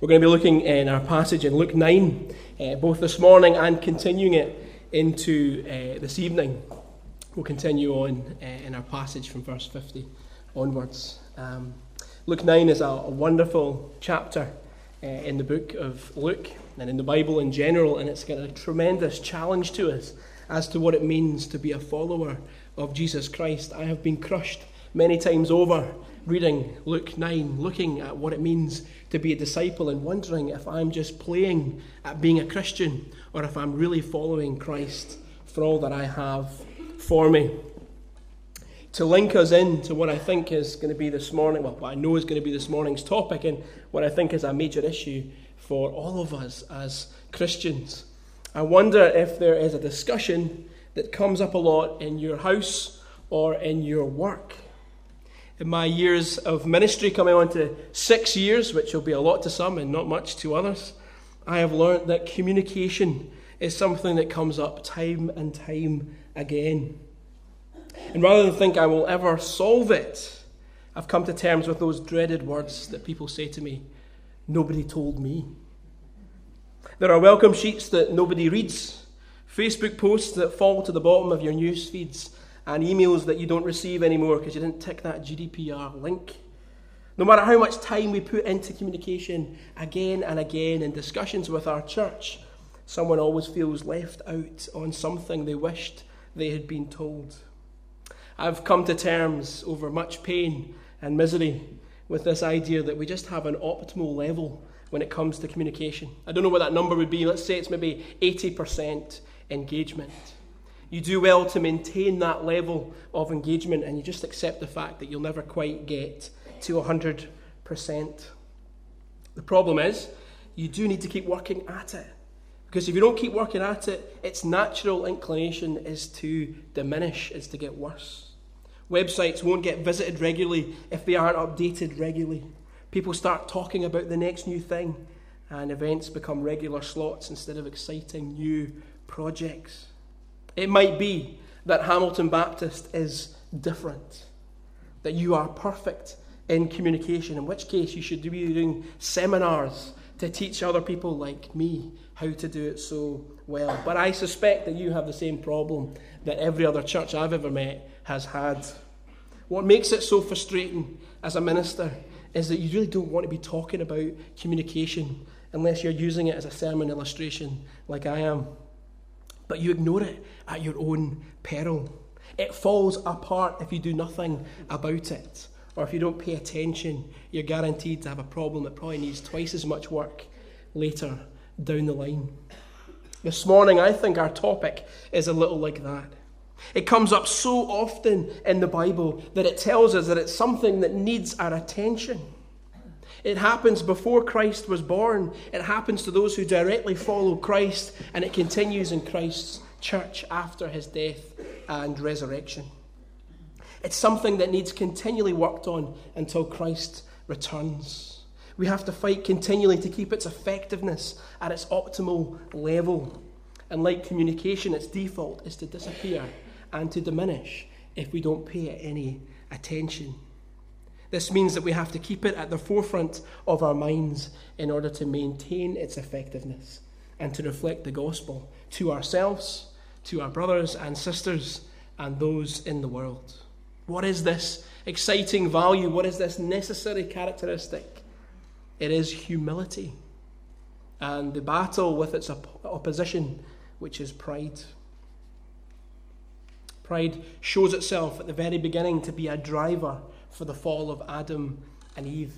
we're going to be looking in our passage in Luke 9, uh, both this morning and continuing it into uh, this evening. We'll continue on uh, in our passage from verse 50 onwards. Um, Luke 9 is a, a wonderful chapter uh, in the book of Luke and in the Bible in general, and it's got a tremendous challenge to us as to what it means to be a follower of Jesus Christ. I have been crushed many times over reading Luke 9, looking at what it means to be a disciple and wondering if I'm just playing at being a Christian or if I'm really following Christ for all that I have for me. To link us in to what I think is going to be this morning, well, what I know is going to be this morning's topic, and what I think is a major issue for all of us as Christians. I wonder if there is a discussion that comes up a lot in your house or in your work in my years of ministry, coming on to six years, which will be a lot to some and not much to others, I have learned that communication is something that comes up time and time again. And rather than think I will ever solve it, I've come to terms with those dreaded words that people say to me nobody told me. There are welcome sheets that nobody reads, Facebook posts that fall to the bottom of your news feeds and emails that you don't receive anymore because you didn't tick that GDPR link. No matter how much time we put into communication again and again in discussions with our church, someone always feels left out on something they wished they had been told. I've come to terms over much pain and misery with this idea that we just have an optimal level when it comes to communication. I don't know what that number would be. Let's say it's maybe 80% engagement. You do well to maintain that level of engagement and you just accept the fact that you'll never quite get to 100%. The problem is, you do need to keep working at it. Because if you don't keep working at it, its natural inclination is to diminish, is to get worse. Websites won't get visited regularly if they aren't updated regularly. People start talking about the next new thing, and events become regular slots instead of exciting new projects. It might be that Hamilton Baptist is different, that you are perfect in communication, in which case you should be doing seminars to teach other people like me how to do it so well. But I suspect that you have the same problem that every other church I've ever met has had. What makes it so frustrating as a minister is that you really don't want to be talking about communication unless you're using it as a sermon illustration like I am but you ignore it at your own peril. It falls apart if you do nothing about it. Or if you don't pay attention, you're guaranteed to have a problem that probably needs twice as much work later down the line. This morning, I think our topic is a little like that. It comes up so often in the Bible that it tells us that it's something that needs our attention. It happens before Christ was born. It happens to those who directly follow Christ, and it continues in Christ's church after his death and resurrection. It's something that needs continually worked on until Christ returns. We have to fight continually to keep its effectiveness at its optimal level. And like communication, its default is to disappear and to diminish if we don't pay it any attention. This means that we have to keep it at the forefront of our minds in order to maintain its effectiveness and to reflect the gospel to ourselves, to our brothers and sisters, and those in the world. What is this exciting value? What is this necessary characteristic? It is humility and the battle with its op- opposition, which is pride. Pride shows itself at the very beginning to be a driver for the fall of Adam and Eve.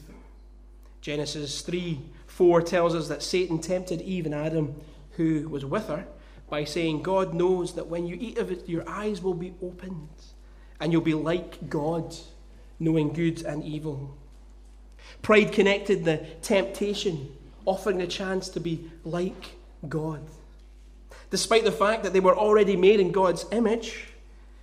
Genesis 3 4 tells us that Satan tempted Eve and Adam, who was with her, by saying, God knows that when you eat of it, your eyes will be opened, and you'll be like God, knowing good and evil. Pride connected the temptation, offering the chance to be like God. Despite the fact that they were already made in God's image,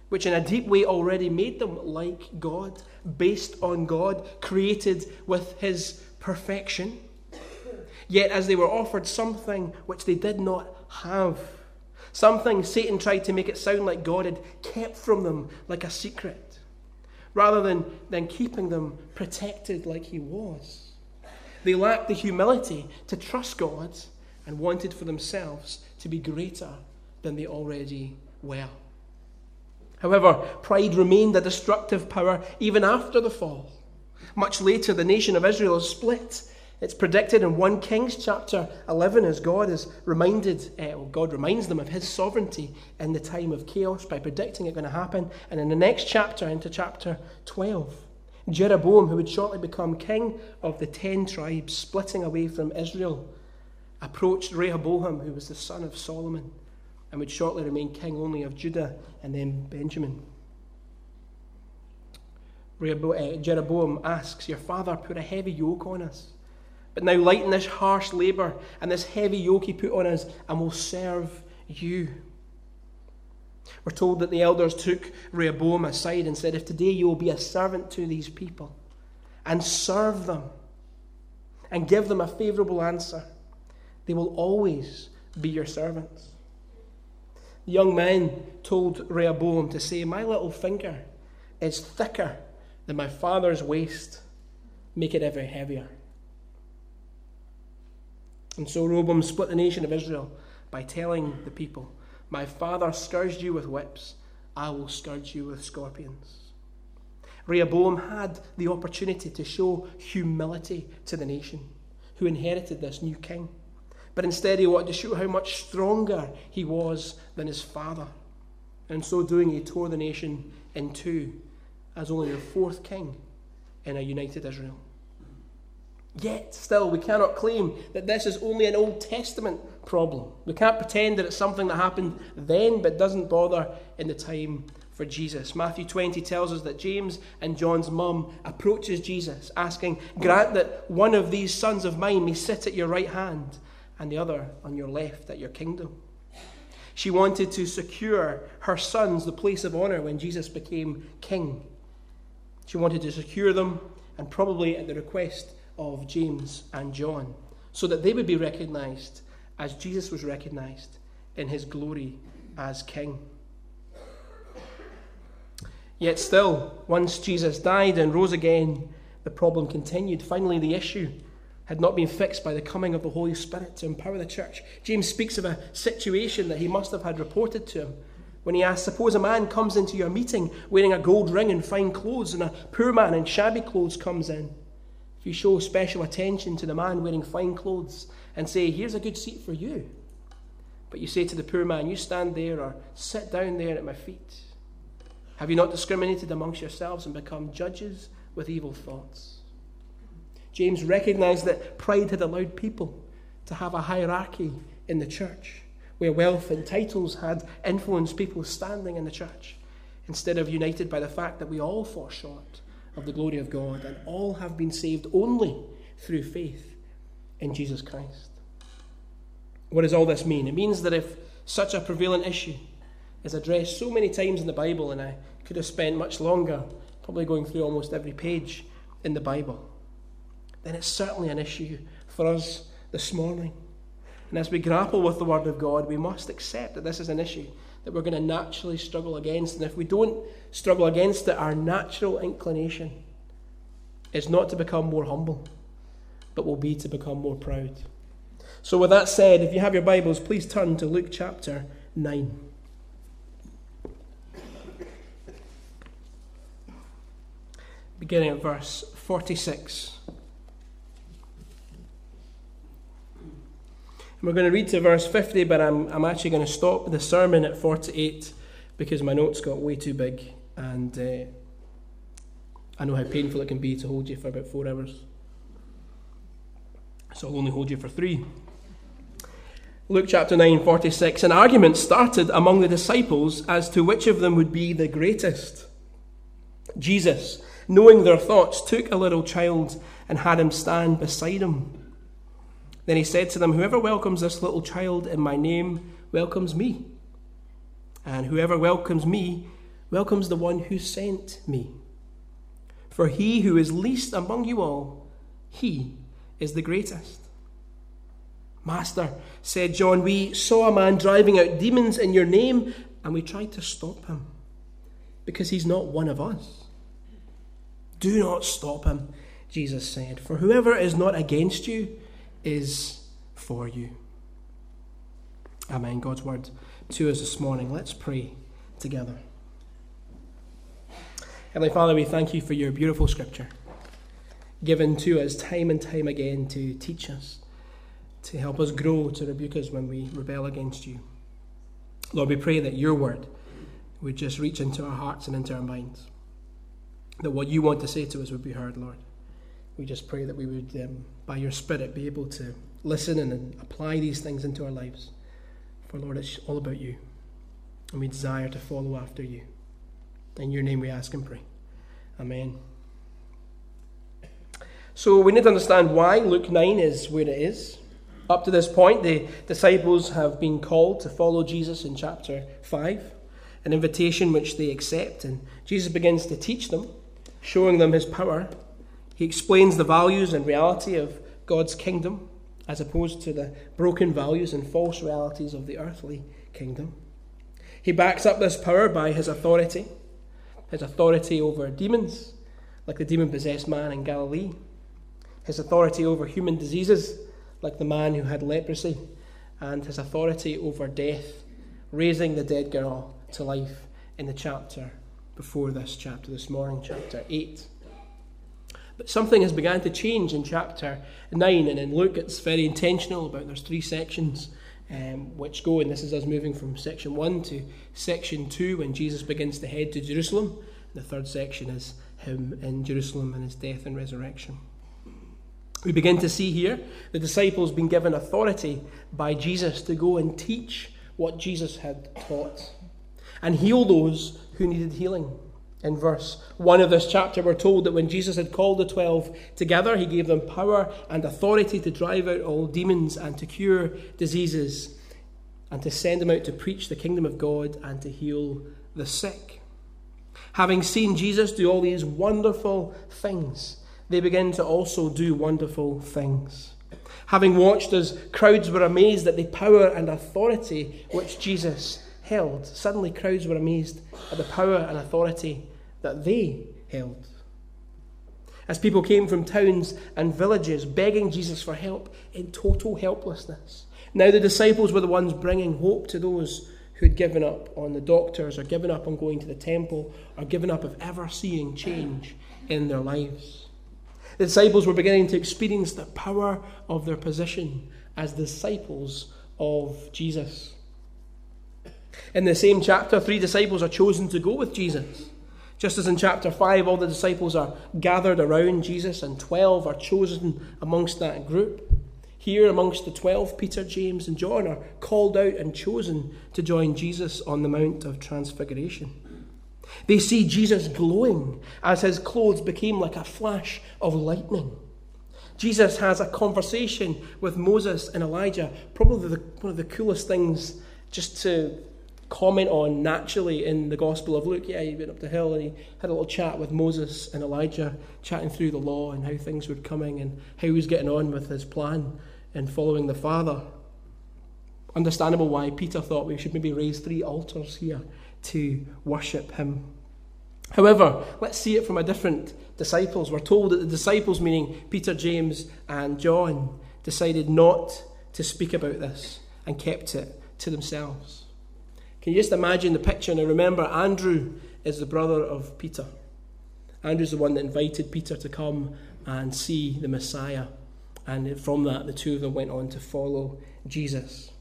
which in a deep way already made them like God, based on God, created with His perfection. Yet, as they were offered something which they did not have, something Satan tried to make it sound like God had kept from them like a secret, rather than, than keeping them protected like He was. They lacked the humility to trust God and wanted for themselves to be greater than they already were. However, pride remained a destructive power even after the fall. Much later, the nation of Israel is split. It's predicted in 1 Kings chapter 11 as God is reminded, uh, God reminds them of his sovereignty in the time of chaos by predicting it going to happen. And in the next chapter, into chapter 12, Jeroboam, who would shortly become king of the ten tribes, splitting away from Israel, approached Rehoboam, who was the son of Solomon, and would shortly remain king only of Judah and then Benjamin. Uh, Jeroboam asks, Your father put a heavy yoke on us, but now lighten this harsh labour and this heavy yoke he put on us, and we'll serve you. We're told that the elders took Rehoboam aside and said, If today you will be a servant to these people and serve them and give them a favourable answer, they will always be your servants. Young men told Rehoboam to say, My little finger is thicker than my father's waist. Make it ever heavier. And so Rehoboam split the nation of Israel by telling the people, My father scourged you with whips, I will scourge you with scorpions. Rehoboam had the opportunity to show humility to the nation who inherited this new king. But instead, he wanted to show how much stronger he was than his father. And so doing, he tore the nation in two as only the fourth king in a united Israel. Yet, still, we cannot claim that this is only an Old Testament problem. We can't pretend that it's something that happened then but doesn't bother in the time for Jesus. Matthew 20 tells us that James and John's mum approaches Jesus, asking, Grant that one of these sons of mine may sit at your right hand and the other on your left at your kingdom. She wanted to secure her sons the place of honor when Jesus became king. She wanted to secure them, and probably at the request of James and John, so that they would be recognized as Jesus was recognized in his glory as king. Yet still, once Jesus died and rose again, the problem continued. Finally, the issue had not been fixed by the coming of the Holy Spirit to empower the church. James speaks of a situation that he must have had reported to him when he asks, Suppose a man comes into your meeting wearing a gold ring and fine clothes, and a poor man in shabby clothes comes in. If you show special attention to the man wearing fine clothes and say, Here's a good seat for you, but you say to the poor man, You stand there or sit down there at my feet, have you not discriminated amongst yourselves and become judges with evil thoughts? James recognized that pride had allowed people to have a hierarchy in the church, where wealth and titles had influenced people's standing in the church, instead of united by the fact that we all fall short of the glory of God and all have been saved only through faith in Jesus Christ. What does all this mean? It means that if such a prevalent issue is addressed so many times in the Bible, and I could have spent much longer, probably going through almost every page in the Bible, then it's certainly an issue for us this morning. And as we grapple with the Word of God, we must accept that this is an issue that we're going to naturally struggle against. And if we don't struggle against it, our natural inclination is not to become more humble, but will be to become more proud. So, with that said, if you have your Bibles, please turn to Luke chapter 9. Beginning at verse 46. We're going to read to verse 50, but I'm, I'm actually going to stop the sermon at 48 because my notes got way too big and uh, I know how painful it can be to hold you for about four hours. So I'll only hold you for three. Luke chapter 9, 46. An argument started among the disciples as to which of them would be the greatest. Jesus, knowing their thoughts, took a little child and had him stand beside him. Then he said to them, Whoever welcomes this little child in my name welcomes me. And whoever welcomes me welcomes the one who sent me. For he who is least among you all, he is the greatest. Master, said John, we saw a man driving out demons in your name, and we tried to stop him because he's not one of us. Do not stop him. Jesus said, For whoever is not against you is for you. Amen. God's word to us this morning. Let's pray together. Heavenly Father, we thank you for your beautiful scripture given to us time and time again to teach us, to help us grow, to rebuke us when we rebel against you. Lord, we pray that your word would just reach into our hearts and into our minds. That what you want to say to us would be heard, Lord. We just pray that we would, um, by your Spirit, be able to listen and apply these things into our lives. For, Lord, it's all about you. And we desire to follow after you. In your name we ask and pray. Amen. So we need to understand why Luke 9 is where it is. Up to this point, the disciples have been called to follow Jesus in chapter 5, an invitation which they accept. And Jesus begins to teach them, showing them his power. He explains the values and reality of God's kingdom as opposed to the broken values and false realities of the earthly kingdom. He backs up this power by his authority his authority over demons, like the demon possessed man in Galilee, his authority over human diseases, like the man who had leprosy, and his authority over death, raising the dead girl to life in the chapter before this chapter, this morning, chapter 8. But something has begun to change in chapter 9, and in Luke it's very intentional about there's three sections um, which go, and this is us moving from section 1 to section 2 when Jesus begins to head to Jerusalem. The third section is him in Jerusalem and his death and resurrection. We begin to see here the disciples being given authority by Jesus to go and teach what Jesus had taught and heal those who needed healing. In verse 1 of this chapter, we're told that when Jesus had called the twelve together, he gave them power and authority to drive out all demons and to cure diseases and to send them out to preach the kingdom of God and to heal the sick. Having seen Jesus do all these wonderful things, they begin to also do wonderful things. Having watched as crowds were amazed at the power and authority which Jesus held, suddenly crowds were amazed at the power and authority that they held. As people came from towns and villages begging Jesus for help in total helplessness. Now the disciples were the ones bringing hope to those who had given up on the doctors or given up on going to the temple or given up of ever seeing change in their lives. The disciples were beginning to experience the power of their position as disciples of Jesus. In the same chapter, three disciples are chosen to go with Jesus. Just as in chapter 5, all the disciples are gathered around Jesus and 12 are chosen amongst that group. Here, amongst the 12, Peter, James, and John are called out and chosen to join Jesus on the Mount of Transfiguration. They see Jesus glowing as his clothes became like a flash of lightning. Jesus has a conversation with Moses and Elijah, probably the, one of the coolest things just to comment on naturally in the Gospel of Luke. Yeah, he went up the hill and he had a little chat with Moses and Elijah, chatting through the law and how things were coming and how he was getting on with his plan and following the Father. Understandable why Peter thought we should maybe raise three altars here to worship him. However, let's see it from a different disciples. We're told that the disciples, meaning Peter, James, and John, decided not to speak about this and kept it to themselves. Can you just imagine the picture? Now remember, Andrew is the brother of Peter. Andrew's the one that invited Peter to come and see the Messiah. And from that, the two of them went on to follow Jesus.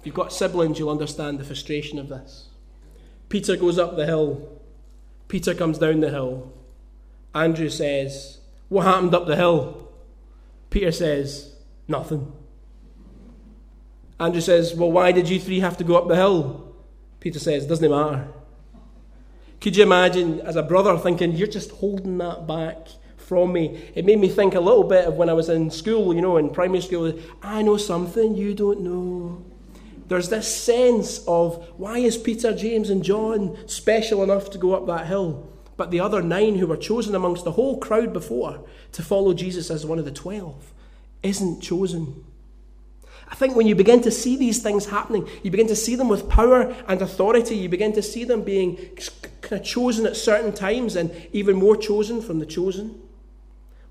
If you've got siblings, you'll understand the frustration of this. Peter goes up the hill. Peter comes down the hill. Andrew says, What happened up the hill? Peter says, Nothing. Andrew says, Well, why did you three have to go up the hill? Peter says, Doesn't it matter? Could you imagine as a brother thinking, You're just holding that back from me? It made me think a little bit of when I was in school, you know, in primary school. I know something you don't know. There's this sense of why is Peter, James, and John special enough to go up that hill? But the other nine who were chosen amongst the whole crowd before to follow Jesus as one of the twelve isn't chosen. I think when you begin to see these things happening, you begin to see them with power and authority, you begin to see them being kind of chosen at certain times and even more chosen from the chosen.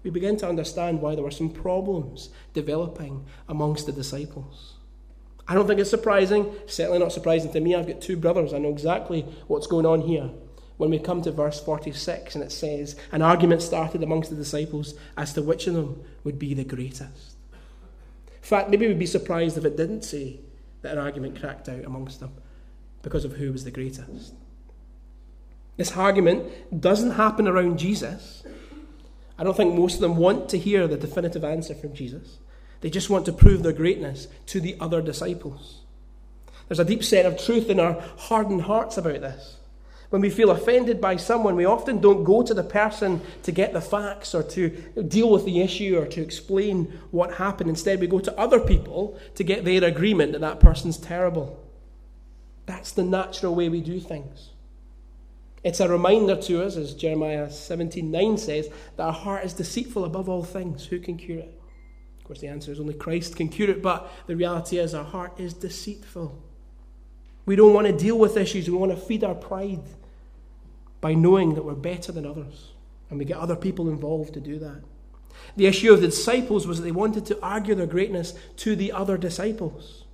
we begin to understand why there were some problems developing amongst the disciples. I don't think it's surprising, certainly not surprising to me. I've got two brothers, I know exactly what's going on here. When we come to verse 46, and it says, An argument started amongst the disciples as to which of them would be the greatest. In fact, maybe we'd be surprised if it didn't say that an argument cracked out amongst them because of who was the greatest. This argument doesn't happen around Jesus. I don't think most of them want to hear the definitive answer from Jesus. They just want to prove their greatness to the other disciples. There's a deep set of truth in our hardened hearts about this. When we feel offended by someone, we often don't go to the person to get the facts or to deal with the issue or to explain what happened. Instead, we go to other people to get their agreement that that person's terrible. That's the natural way we do things. It's a reminder to us, as Jeremiah 17:9 says, that our heart is deceitful above all things. Who can cure it? Of course, the answer is only Christ can cure it, but the reality is our heart is deceitful. We don't want to deal with issues. We want to feed our pride by knowing that we're better than others. And we get other people involved to do that. The issue of the disciples was that they wanted to argue their greatness to the other disciples.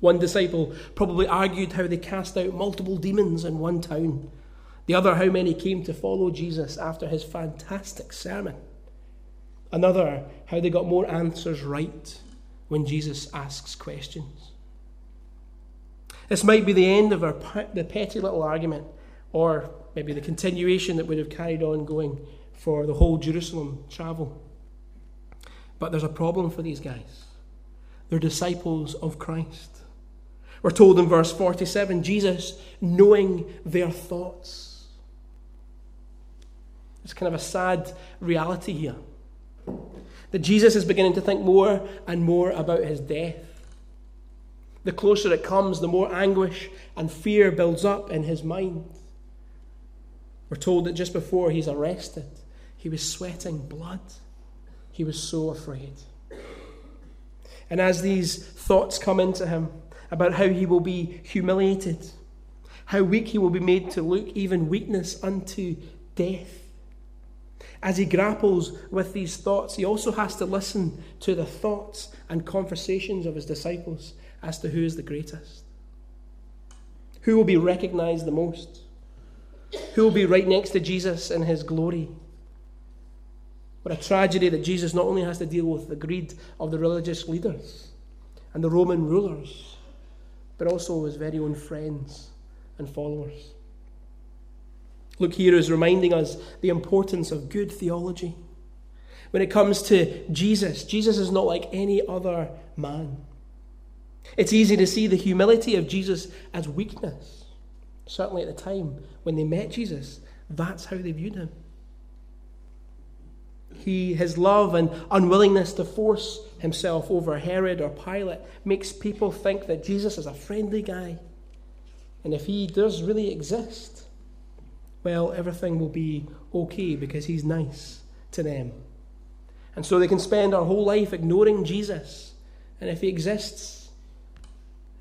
One disciple probably argued how they cast out multiple demons in one town. The other, how many came to follow Jesus after his fantastic sermon. Another, how they got more answers right when Jesus asks questions. This might be the end of our, the petty little argument, or maybe the continuation that would have carried on going for the whole Jerusalem travel. But there's a problem for these guys. They're disciples of Christ. We're told in verse 47 Jesus knowing their thoughts. It's kind of a sad reality here. That Jesus is beginning to think more and more about his death. The closer it comes, the more anguish and fear builds up in his mind. We're told that just before he's arrested, he was sweating blood. He was so afraid. And as these thoughts come into him about how he will be humiliated, how weak he will be made to look, even weakness unto death, as he grapples with these thoughts, he also has to listen to the thoughts and conversations of his disciples as to who is the greatest. Who will be recognized the most? Who will be right next to Jesus in his glory? What a tragedy that Jesus not only has to deal with the greed of the religious leaders and the Roman rulers, but also his very own friends and followers. Luke here is reminding us the importance of good theology. When it comes to Jesus, Jesus is not like any other man. It's easy to see the humility of Jesus as weakness. Certainly at the time when they met Jesus, that's how they viewed him. He, his love and unwillingness to force himself over Herod or Pilate makes people think that Jesus is a friendly guy. And if he does really exist, well, everything will be okay because he's nice to them. And so they can spend our whole life ignoring Jesus. And if he exists,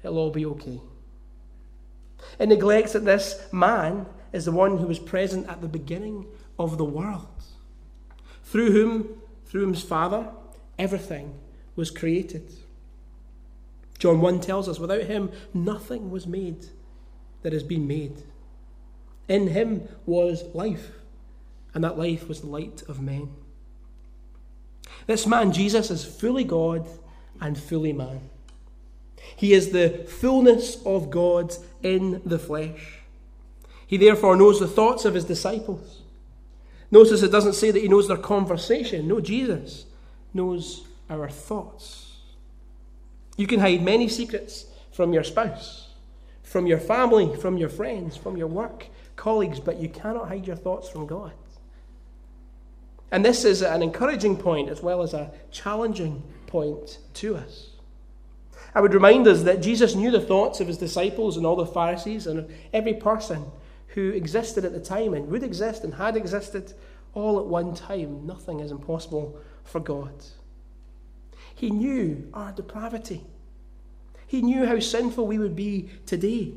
it'll all be okay. It neglects that this man is the one who was present at the beginning of the world, through whom, through his Father, everything was created. John 1 tells us, without him, nothing was made that has been made. In him was life, and that life was the light of men. This man, Jesus, is fully God and fully man. He is the fullness of God in the flesh. He therefore knows the thoughts of his disciples. Notice it doesn't say that he knows their conversation. No, Jesus knows our thoughts. You can hide many secrets from your spouse, from your family, from your friends, from your work, colleagues, but you cannot hide your thoughts from God. And this is an encouraging point as well as a challenging point to us. I would remind us that Jesus knew the thoughts of his disciples and all the Pharisees and every person who existed at the time and would exist and had existed all at one time. Nothing is impossible for God. He knew our depravity. He knew how sinful we would be today.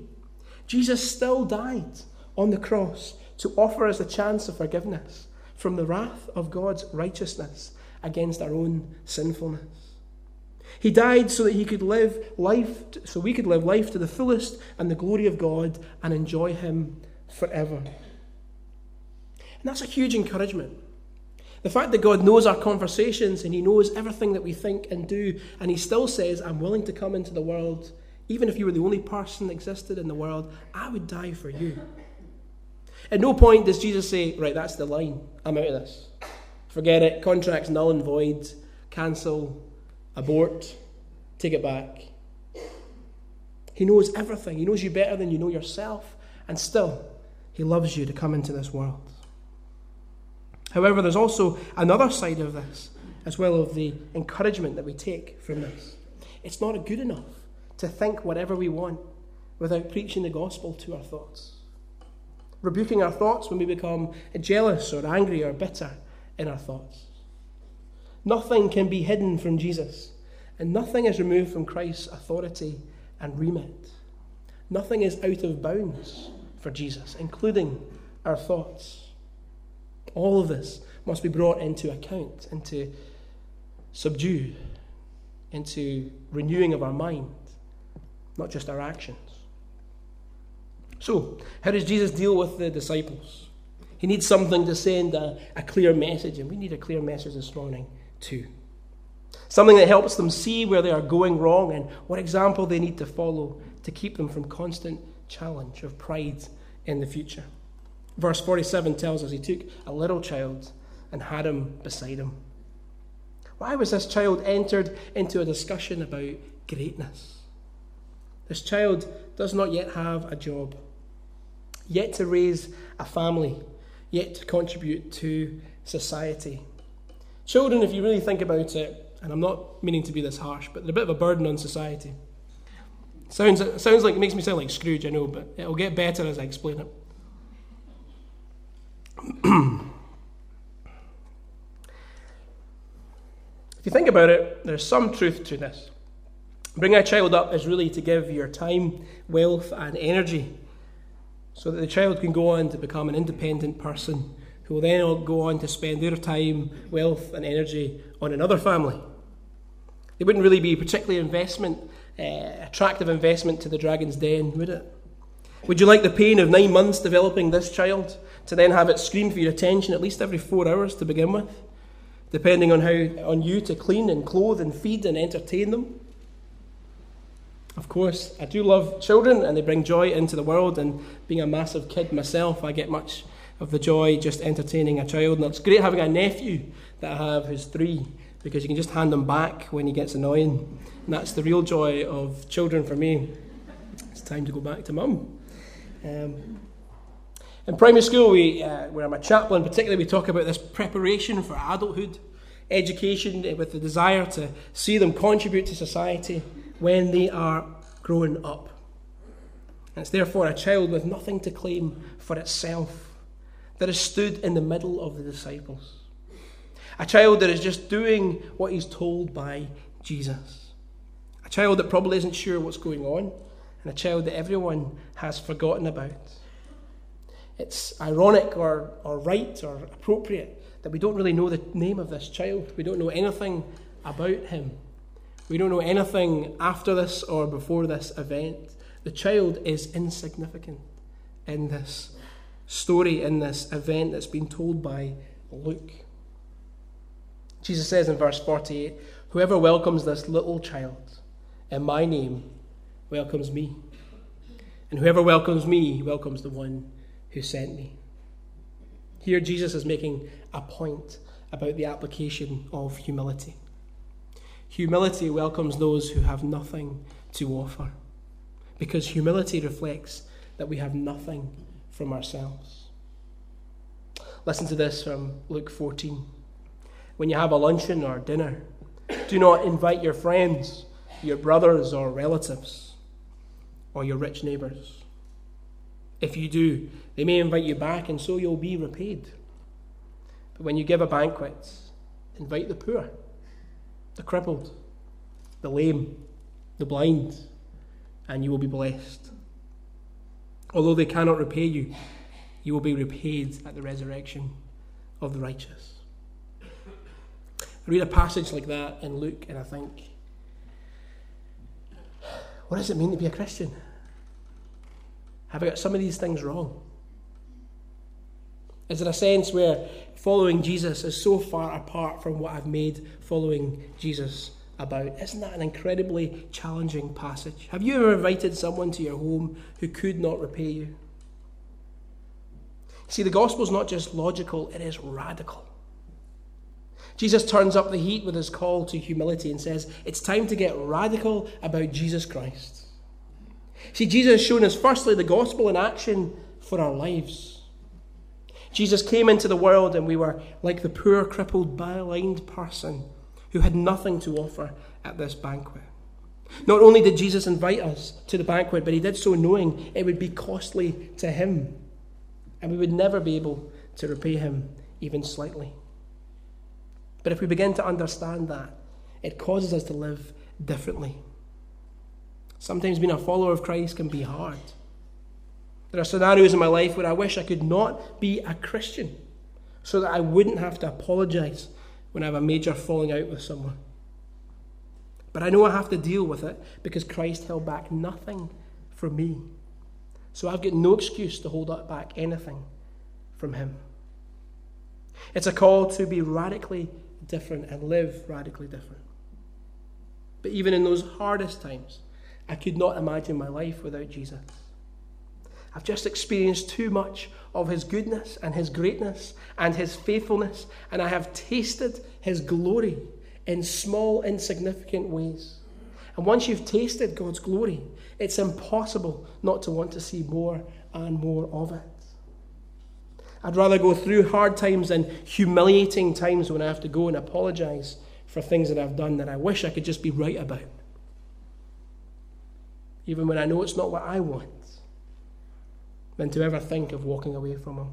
Jesus still died on the cross to offer us a chance of forgiveness from the wrath of God's righteousness against our own sinfulness. He died so that he could live life, so we could live life to the fullest and the glory of God and enjoy him forever. And that's a huge encouragement. The fact that God knows our conversations and He knows everything that we think and do, and He still says, I'm willing to come into the world, even if you were the only person that existed in the world, I would die for you. At no point does Jesus say, Right, that's the line. I'm out of this. Forget it. Contract's null and void. Cancel. Abort. Take it back. He knows everything. He knows you better than you know yourself. And still, He loves you to come into this world. However, there's also another side of this, as well of the encouragement that we take from this. It's not good enough to think whatever we want without preaching the gospel to our thoughts rebuking our thoughts when we become jealous or angry or bitter in our thoughts. Nothing can be hidden from Jesus, and nothing is removed from Christ's authority and remit. Nothing is out of bounds for Jesus, including our thoughts. All of this must be brought into account, into subdue, into renewing of our mind, not just our actions. So, how does Jesus deal with the disciples? He needs something to send a, a clear message, and we need a clear message this morning too. Something that helps them see where they are going wrong and what example they need to follow to keep them from constant challenge of pride in the future. Verse 47 tells us he took a little child and had him beside him. Why was this child entered into a discussion about greatness? This child does not yet have a job yet to raise a family, yet to contribute to society. Children, if you really think about it, and I'm not meaning to be this harsh, but they're a bit of a burden on society. Sounds, sounds like it makes me sound like Scrooge, I know, but it'll get better as I explain it. if you think about it, there's some truth to this. Bringing a child up is really to give your time, wealth, and energy so that the child can go on to become an independent person who will then go on to spend their time, wealth, and energy on another family. It wouldn't really be a particularly investment, uh, attractive investment to the dragon's den, would it? Would you like the pain of nine months developing this child to then have it scream for your attention at least every four hours to begin with, depending on how on you to clean and clothe and feed and entertain them? Of course, I do love children and they bring joy into the world. And being a massive kid myself, I get much of the joy just entertaining a child. And it's great having a nephew that I have who's three because you can just hand him back when he gets annoying. And that's the real joy of children for me. It's time to go back to mum. Um, in primary school, we, uh, where I'm a chaplain, particularly, we talk about this preparation for adulthood, education with the desire to see them contribute to society when they are growing up. And it's therefore a child with nothing to claim for itself that has stood in the middle of the disciples. A child that is just doing what he's told by Jesus. A child that probably isn't sure what's going on, and a child that everyone has forgotten about. It's ironic or, or right or appropriate that we don't really know the name of this child. We don't know anything about him. We don't know anything after this or before this event. The child is insignificant in this story, in this event that's been told by Luke. Jesus says in verse 48 Whoever welcomes this little child in my name welcomes me. And whoever welcomes me welcomes the one who sent me. Here, Jesus is making a point about the application of humility. Humility welcomes those who have nothing to offer, because humility reflects that we have nothing from ourselves. Listen to this from Luke 14. When you have a luncheon or dinner, do not invite your friends, your brothers or relatives, or your rich neighbours. If you do, they may invite you back, and so you'll be repaid. But when you give a banquet, invite the poor the crippled, the lame, the blind, and you will be blessed. Although they cannot repay you, you will be repaid at the resurrection of the righteous. I read a passage like that in Luke and I think, what does it mean to be a Christian? Have I got some of these things wrong? Is there a sense where following Jesus is so far apart from what I've made following Jesus about? Isn't that an incredibly challenging passage? Have you ever invited someone to your home who could not repay you? See, the gospel is not just logical, it is radical. Jesus turns up the heat with his call to humility and says, It's time to get radical about Jesus Christ. See, Jesus has shown us, firstly, the gospel in action for our lives. Jesus came into the world and we were like the poor, crippled, blind person who had nothing to offer at this banquet. Not only did Jesus invite us to the banquet, but he did so knowing it would be costly to him and we would never be able to repay him even slightly. But if we begin to understand that, it causes us to live differently. Sometimes being a follower of Christ can be hard. There are scenarios in my life where I wish I could not be a Christian so that I wouldn't have to apologize when I have a major falling out with someone. But I know I have to deal with it because Christ held back nothing from me. So I've got no excuse to hold back anything from Him. It's a call to be radically different and live radically different. But even in those hardest times, I could not imagine my life without Jesus. I've just experienced too much of his goodness and his greatness and his faithfulness, and I have tasted his glory in small, insignificant ways. And once you've tasted God's glory, it's impossible not to want to see more and more of it. I'd rather go through hard times than humiliating times when I have to go and apologize for things that I've done that I wish I could just be right about. Even when I know it's not what I want, than to ever think of walking away from Him.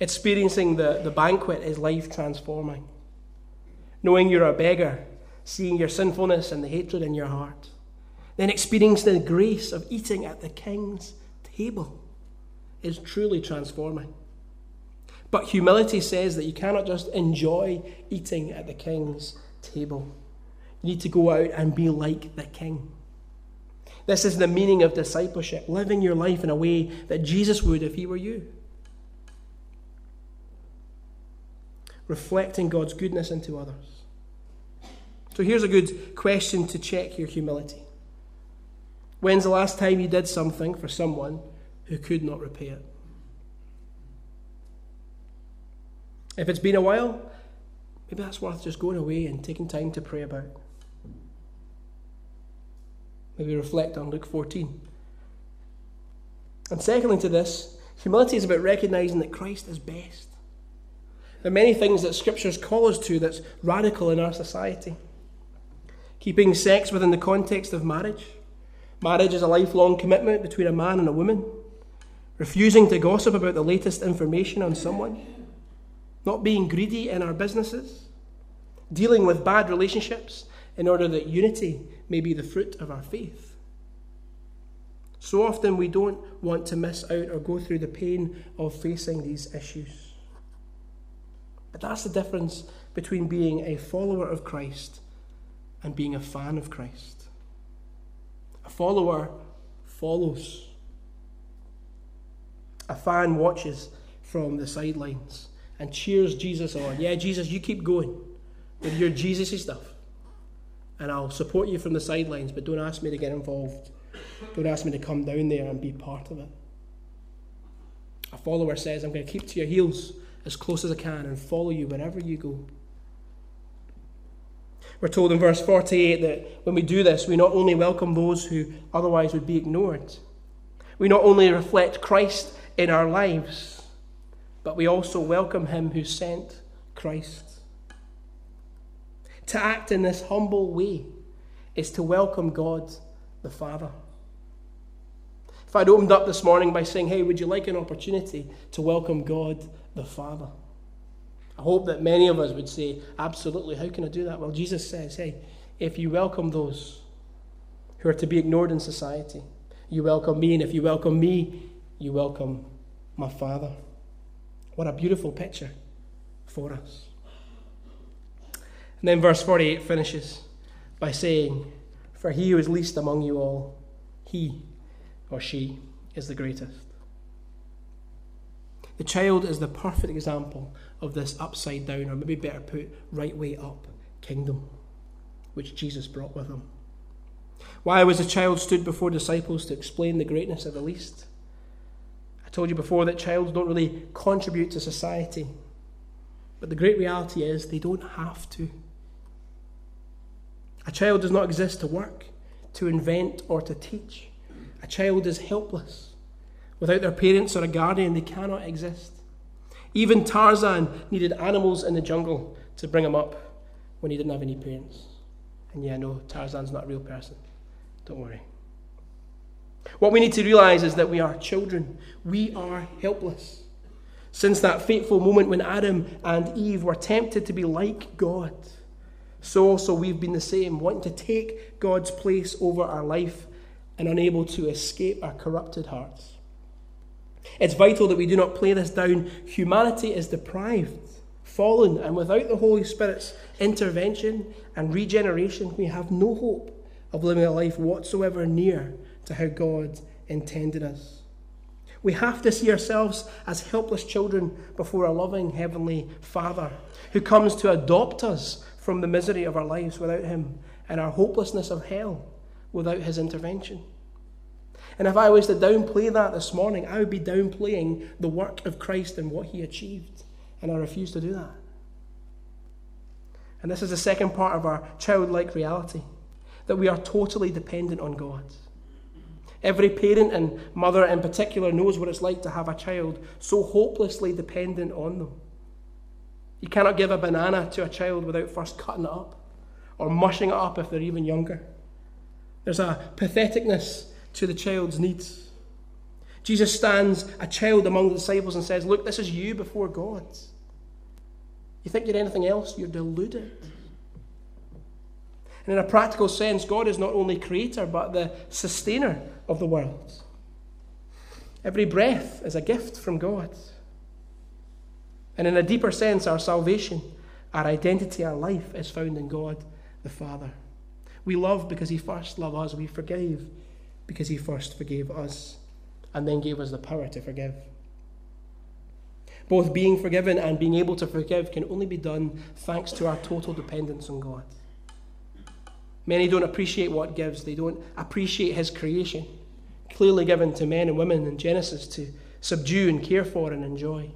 Experiencing the, the banquet is life transforming. Knowing you're a beggar, seeing your sinfulness and the hatred in your heart, then experiencing the grace of eating at the King's table is truly transforming. But humility says that you cannot just enjoy eating at the king's table. You need to go out and be like the king. This is the meaning of discipleship, living your life in a way that Jesus would if he were you. Reflecting God's goodness into others. So here's a good question to check your humility. When's the last time you did something for someone who could not repay it. If it's been a while, maybe that's worth just going away and taking time to pray about. Maybe reflect on Luke 14. And secondly, to this, humility is about recognizing that Christ is best. There are many things that scriptures call us to that's radical in our society. Keeping sex within the context of marriage. Marriage is a lifelong commitment between a man and a woman refusing to gossip about the latest information on someone, not being greedy in our businesses, dealing with bad relationships in order that unity may be the fruit of our faith. So often we don't want to miss out or go through the pain of facing these issues. But that's the difference between being a follower of Christ and being a fan of Christ. A follower follows a fan watches from the sidelines and cheers Jesus on. Yeah, Jesus, you keep going with your Jesus stuff. And I'll support you from the sidelines, but don't ask me to get involved. Don't ask me to come down there and be part of it. A follower says, I'm going to keep to your heels as close as I can and follow you wherever you go. We're told in verse 48 that when we do this, we not only welcome those who otherwise would be ignored, we not only reflect Christ in our lives, but we also welcome him who sent Christ. To act in this humble way is to welcome God the Father. If I'd opened up this morning by saying, Hey, would you like an opportunity to welcome God the Father? I hope that many of us would say, Absolutely, how can I do that? Well, Jesus says, Hey, if you welcome those who are to be ignored in society, you welcome me, and if you welcome me, you welcome my Father. What a beautiful picture for us. And then verse 48 finishes by saying, For he who is least among you all, he or she is the greatest. The child is the perfect example of this upside down, or maybe better put, right way up kingdom, which Jesus brought with him. Why was the child stood before disciples to explain the greatness of the least? I told you before that childs don't really contribute to society. But the great reality is they don't have to. A child does not exist to work, to invent, or to teach. A child is helpless. Without their parents or a guardian, they cannot exist. Even Tarzan needed animals in the jungle to bring him up when he didn't have any parents. And yeah, no, Tarzan's not a real person. Don't worry. What we need to realize is that we are children. We are helpless. Since that fateful moment when Adam and Eve were tempted to be like God, so also we've been the same, wanting to take God's place over our life and unable to escape our corrupted hearts. It's vital that we do not play this down. Humanity is deprived, fallen, and without the Holy Spirit's intervention and regeneration, we have no hope of living a life whatsoever near to how God intended us. We have to see ourselves as helpless children before a loving Heavenly Father who comes to adopt us from the misery of our lives without Him and our hopelessness of hell without His intervention. And if I was to downplay that this morning, I would be downplaying the work of Christ and what he achieved. And I refuse to do that. And this is the second part of our childlike reality that we are totally dependent on God. Every parent and mother in particular knows what it's like to have a child so hopelessly dependent on them. You cannot give a banana to a child without first cutting it up or mushing it up if they're even younger. There's a patheticness to the child's needs. Jesus stands a child among the disciples and says, Look, this is you before God. You think you're anything else? You're deluded. And in a practical sense, God is not only creator, but the sustainer of the world. Every breath is a gift from God. And in a deeper sense, our salvation, our identity, our life is found in God the Father. We love because He first loved us. We forgive because he first forgave us and then gave us the power to forgive. Both being forgiven and being able to forgive can only be done thanks to our total dependence on God. Many don't appreciate what gives, they don't appreciate his creation, clearly given to men and women in Genesis to subdue and care for and enjoy.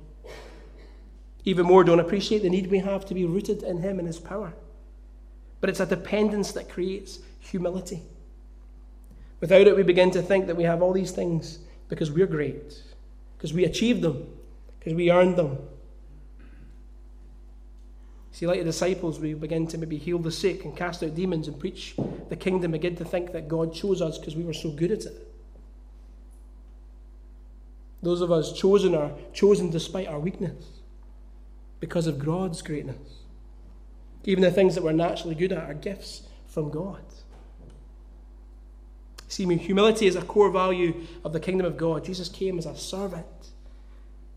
Even more, don't appreciate the need we have to be rooted in him and his power. But it's a dependence that creates humility. Without it, we begin to think that we have all these things because we're great, because we achieved them, because we earned them. See, like the disciples, we begin to maybe heal the sick and cast out demons and preach the kingdom, begin to think that God chose us because we were so good at it. Those of us chosen are chosen despite our weakness, because of God's greatness. Even the things that we're naturally good at are gifts from God. See, humility is a core value of the kingdom of God. Jesus came as a servant.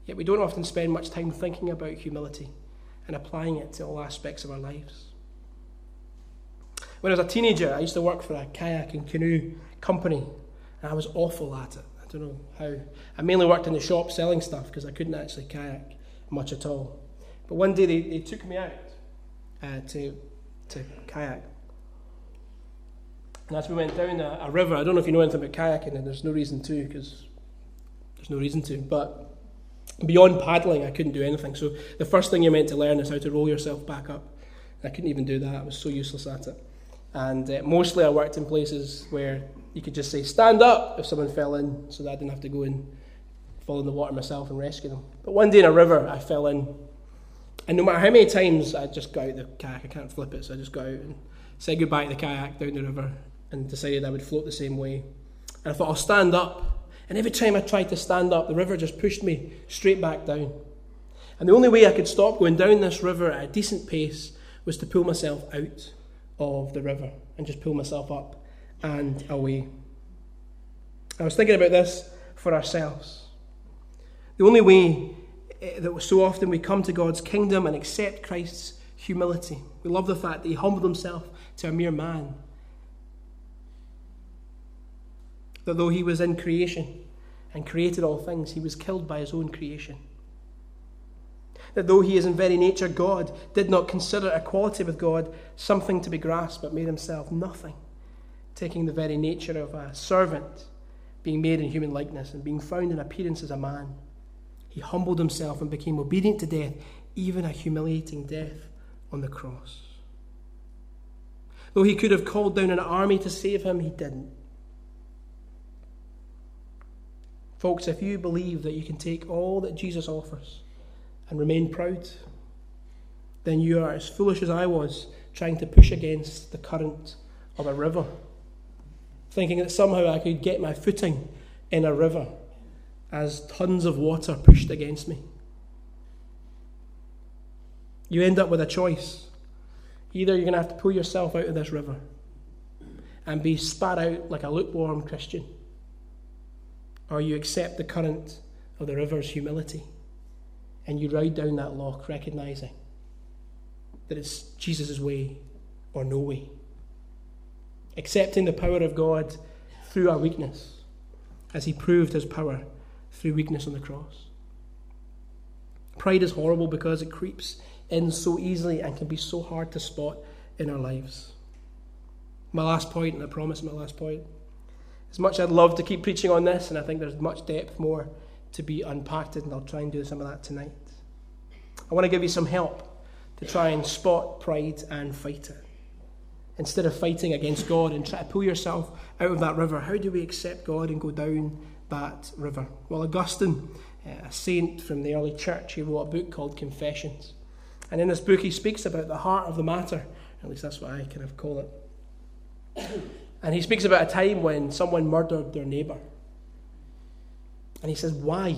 Yet we don't often spend much time thinking about humility and applying it to all aspects of our lives. When I was a teenager, I used to work for a kayak and canoe company, and I was awful at it. I don't know how. I mainly worked in the shop selling stuff because I couldn't actually kayak much at all. But one day they, they took me out uh, to, to kayak. And as we went down a, a, river, I don't know if you know anything about kayaking, and there's no reason to, because there's no reason to, but beyond paddling, I couldn't do anything. So the first thing you're meant to learn is how to roll yourself back up. I couldn't even do that, I was so useless at it. And uh, mostly I worked in places where you could just say, stand up if someone fell in, so that I didn't have to go and fall in the water myself and rescue them. But one day in a river, I fell in. And no matter how many times I just got out the kayak, I can't flip it, so I just got out and said goodbye to the kayak down the river and decided I would float the same way. And I thought, I'll stand up. And every time I tried to stand up, the river just pushed me straight back down. And the only way I could stop going down this river at a decent pace was to pull myself out of the river and just pull myself up and away. I was thinking about this for ourselves. The only way Eh, that so often we come to God's kingdom and accept Christ's humility. We love the fact that he humbled himself to a mere man. That though he was in creation and created all things, he was killed by his own creation. That though he is in very nature God, did not consider equality with God something to be grasped, but made himself nothing, taking the very nature of a servant, being made in human likeness, and being found in appearance as a man. He humbled himself and became obedient to death, even a humiliating death on the cross. Though he could have called down an army to save him, he didn't. Folks, if you believe that you can take all that Jesus offers and remain proud, then you are as foolish as I was trying to push against the current of a river, thinking that somehow I could get my footing in a river as tons of water pushed against me. You end up with a choice. Either you're going to have to pull yourself out of this river and be spat out like a lukewarm Christian, or you accept the current of the river's humility and you ride down that loch recognizing that it's Jesus' way or no way. Accepting the power of God through our weakness, as he proved his power through weakness on the cross. Pride is horrible because it creeps in so easily and can be so hard to spot in our lives. My last point, and I promise my last point. As much as I'd love to keep preaching on this, and I think there's much depth more to be unpacked, and I'll try and do some of that tonight. I want to give you some help to try and spot pride and fight it. Instead of fighting against God and try to pull yourself out of that river, how do we accept God and go down that river? Well, Augustine, uh, a saint from the early church, he wrote a book called Confessions. And in this book, he speaks about the heart of the matter. At least that's what I kind of call it. And he speaks about a time when someone murdered their neighbour. And he says, Why?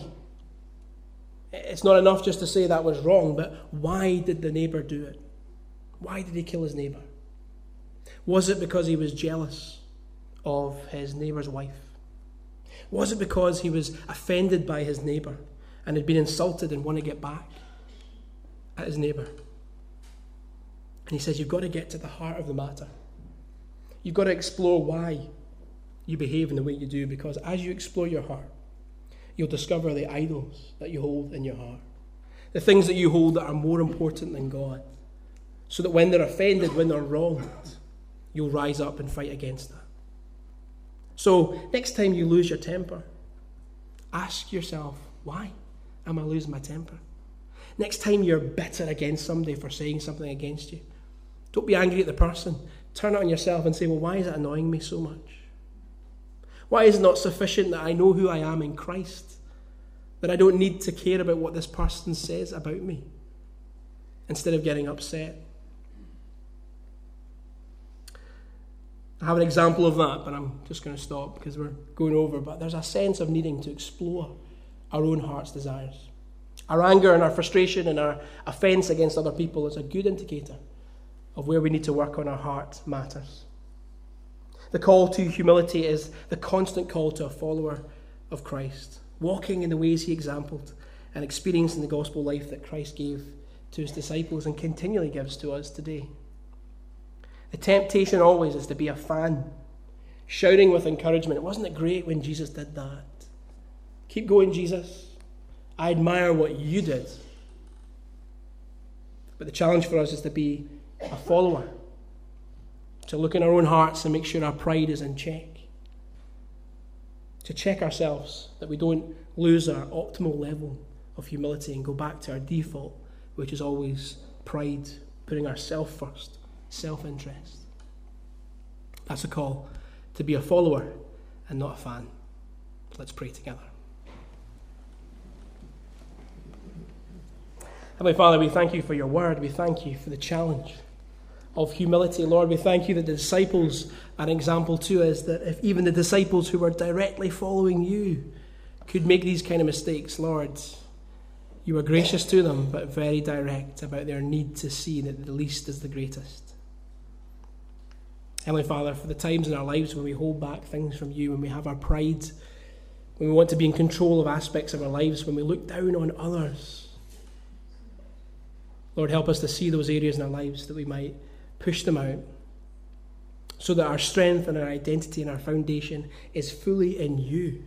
It's not enough just to say that was wrong, but why did the neighbour do it? Why did he kill his neighbour? Was it because he was jealous of his neighbour's wife? Was it because he was offended by his neighbour and had been insulted and wanted to get back at his neighbour? And he says, You've got to get to the heart of the matter. You've got to explore why you behave in the way you do, because as you explore your heart, you'll discover the idols that you hold in your heart, the things that you hold that are more important than God, so that when they're offended, when they're wronged, you'll rise up and fight against that. So, next time you lose your temper, ask yourself, why am I losing my temper? Next time you're bitter against somebody for saying something against you, don't be angry at the person. Turn it on yourself and say, well, why is it annoying me so much? Why is it not sufficient that I know who I am in Christ? That I don't need to care about what this person says about me instead of getting upset? I have an example of that, but I'm just going to stop because we're going over. But there's a sense of needing to explore our own heart's desires. Our anger and our frustration and our offence against other people is a good indicator of where we need to work on our heart matters. The call to humility is the constant call to a follower of Christ, walking in the ways he exampled and experiencing the gospel life that Christ gave to his disciples and continually gives to us today. The temptation always is to be a fan, shouting with encouragement. Wasn't it great when Jesus did that? Keep going, Jesus. I admire what you did. But the challenge for us is to be a follower to look in our own hearts and make sure our pride is in check. To check ourselves that we don't lose our optimal level of humility and go back to our default, which is always pride, putting ourselves first, self interest. That's a call to be a follower and not a fan. Let's pray together. Heavenly Father, we thank you for your word. We thank you for the challenge of humility. Lord, we thank you that the disciples are an example to us, that if even the disciples who were directly following you could make these kind of mistakes, Lord, you were gracious to them, but very direct about their need to see that the least is the greatest. Heavenly Father, for the times in our lives when we hold back things from you, when we have our pride, when we want to be in control of aspects of our lives, when we look down on others, Lord, help us to see those areas in our lives that we might push them out so that our strength and our identity and our foundation is fully in you.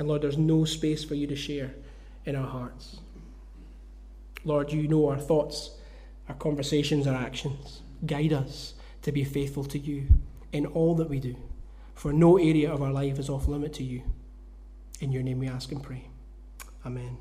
And Lord, there's no space for you to share in our hearts. Lord, you know our thoughts, our conversations, our actions. Guide us to be faithful to you in all that we do, for no area of our life is off limit to you. In your name we ask and pray. Amen.